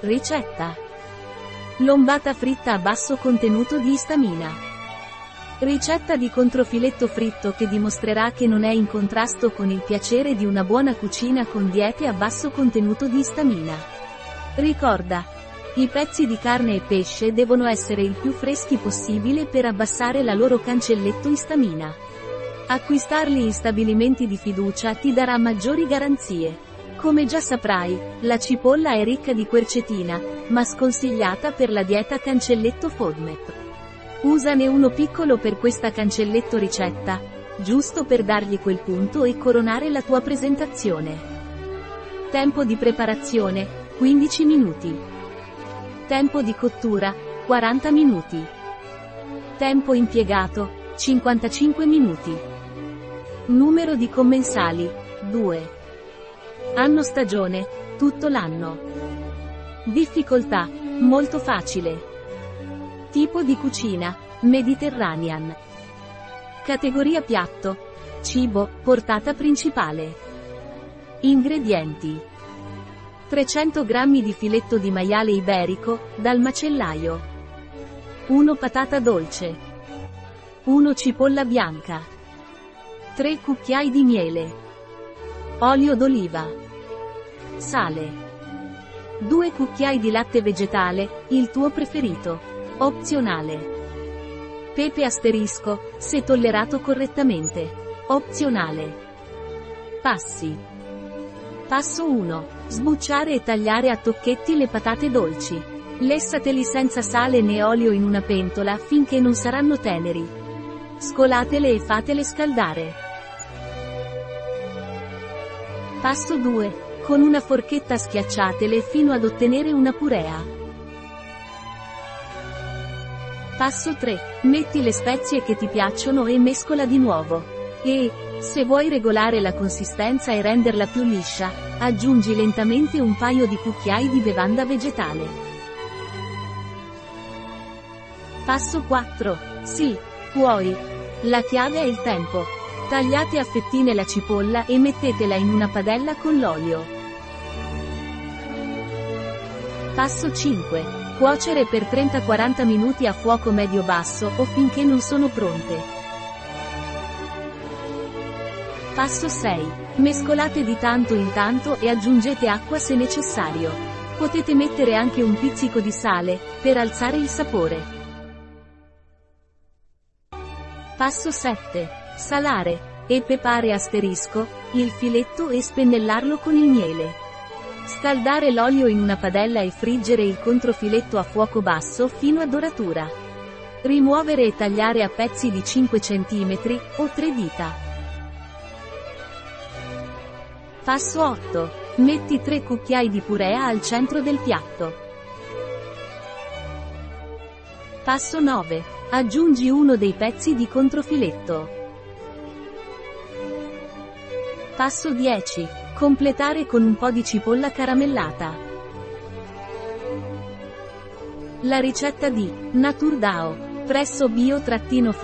Ricetta. Lombata fritta a basso contenuto di istamina. Ricetta di controfiletto fritto che dimostrerà che non è in contrasto con il piacere di una buona cucina con diete a basso contenuto di istamina. Ricorda, i pezzi di carne e pesce devono essere il più freschi possibile per abbassare la loro cancelletto istamina. Acquistarli in stabilimenti di fiducia ti darà maggiori garanzie. Come già saprai, la cipolla è ricca di quercetina, ma sconsigliata per la dieta cancelletto FODMAP. Usane uno piccolo per questa cancelletto ricetta, giusto per dargli quel punto e coronare la tua presentazione. Tempo di preparazione, 15 minuti. Tempo di cottura, 40 minuti. Tempo impiegato, 55 minuti. Numero di commensali, 2. Anno stagione, tutto l'anno. Difficoltà, molto facile. Tipo di cucina, Mediterranean. Categoria piatto, cibo, portata principale. Ingredienti. 300 g di filetto di maiale iberico, dal macellaio. 1 patata dolce. 1 cipolla bianca. 3 cucchiai di miele. Olio d'oliva. Sale. 2 cucchiai di latte vegetale, il tuo preferito. Opzionale. Pepe asterisco, se tollerato correttamente. Opzionale. Passi. Passo 1. Sbucciare e tagliare a tocchetti le patate dolci. Lessateli senza sale né olio in una pentola finché non saranno teneri. Scolatele e fatele scaldare. Passo 2. Con una forchetta schiacciatele fino ad ottenere una purea. Passo 3. Metti le spezie che ti piacciono e mescola di nuovo. E, se vuoi regolare la consistenza e renderla più liscia, aggiungi lentamente un paio di cucchiai di bevanda vegetale. Passo 4. Sì, puoi. La chiave è il tempo. Tagliate a fettine la cipolla e mettetela in una padella con l'olio. Passo 5. Cuocere per 30-40 minuti a fuoco medio-basso o finché non sono pronte. Passo 6. Mescolate di tanto in tanto e aggiungete acqua se necessario. Potete mettere anche un pizzico di sale, per alzare il sapore. Passo 7. Salare. E pepare asterisco, il filetto e spennellarlo con il miele. Scaldare l'olio in una padella e friggere il controfiletto a fuoco basso fino a doratura. Rimuovere e tagliare a pezzi di 5 cm, o 3 dita. Passo 8. Metti 3 cucchiai di purea al centro del piatto. Passo 9. Aggiungi uno dei pezzi di controfiletto. Passo 10. Completare con un po' di cipolla caramellata. La ricetta di Naturdao presso bio-pharma.es